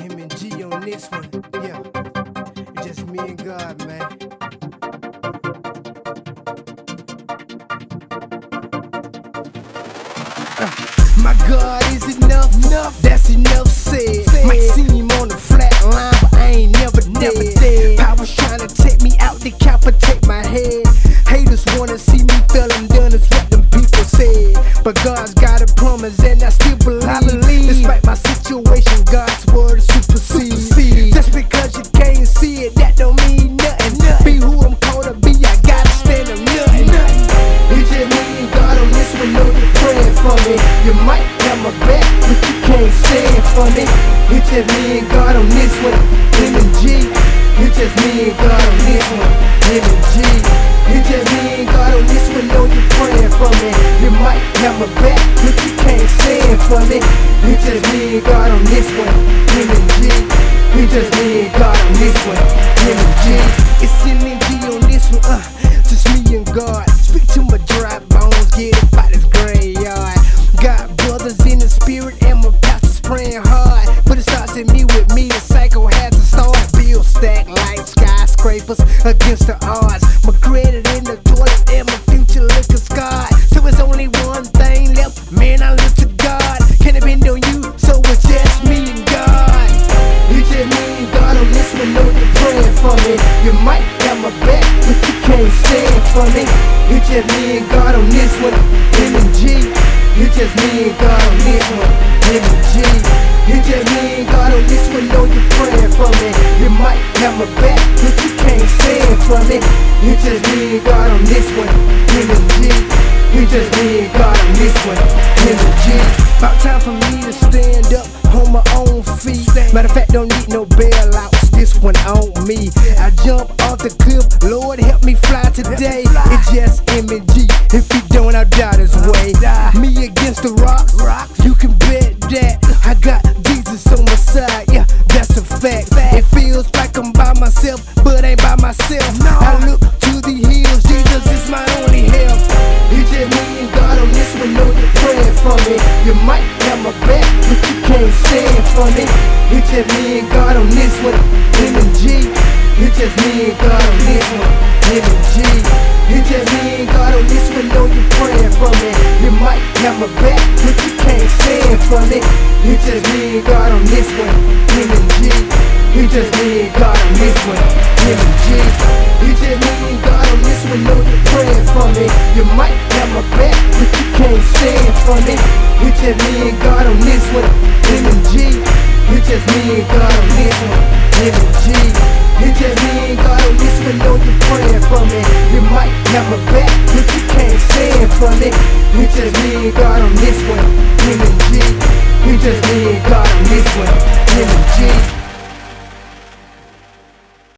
M and G on this one, yeah. It's just me and God, man. Uh, My God is enough, enough. That's enough said. Might see him on the flat line, but I ain't never never dead. Powers trying to take me out, decapitate my head. Haters wanna see me feel I'm done, is what them people said. But God's got a promise, and I still God's word supersedes. Just because you can't see it, that don't mean nothing. Be who I'm called to be, I gotta stand up nothing. It's just me and God on this one, know you're praying for me. You might have my back, but you can't stand for me. It's just me and God on this one, M and G. It's just me and God on this one, M and G. It's just me and God on this one, know you're praying for me. You might have my back, me. It's just and God on this one, M and G. It's just and God on this one, M and G. It's M and G on this one, uh, just me and God. Speak to my dry bones, get it by this graveyard. Got brothers in the spirit and my pastors praying hard. But it starts in me with me, the cycle has to start. Build stack like skyscrapers against the odds. My credit in the toilet and my One, know you're praying for me. You might have my back, but you can't stand for me. It's just me and God on this one, M and G. It's just me and God on this one, M and G. It's just me and God on this one, know you're praying for me. You might have my back, but you can't stand for me. It's just me and God on this one, M and G. It's just me and God on this one, M and G. About time for me to stand up on my own feet. Matter of fact, don't need no bailouts. On me. I jump off the cliff. Lord, help me fly today. It's just M and G. If he don't, I'll die this way. Me against the rocks. You can bet that I got Jesus on my side. Yeah, that's a fact. It feels like I'm by myself, but ain't by myself. I stand for me. It's just me and God on this one. M and G. It's just me and God on this one. M and G. It's just me and God on this one. Know you're praying for me. You might have my back, but you can't stand for me. It's just me and God on this one. M and G. It's just me and God on this one. M and G. It's just me and God on this one. Know you're praying for me. You might have my back, but you can't stand for me. It's just me and God on this one. M and G. It's just me and God on this one. M and G. It's just me and God on this one. Know you're praying for me. You might have my back, but you can't stand for me. It's just me and God on this one. And G. It's just me and God on this one. And G.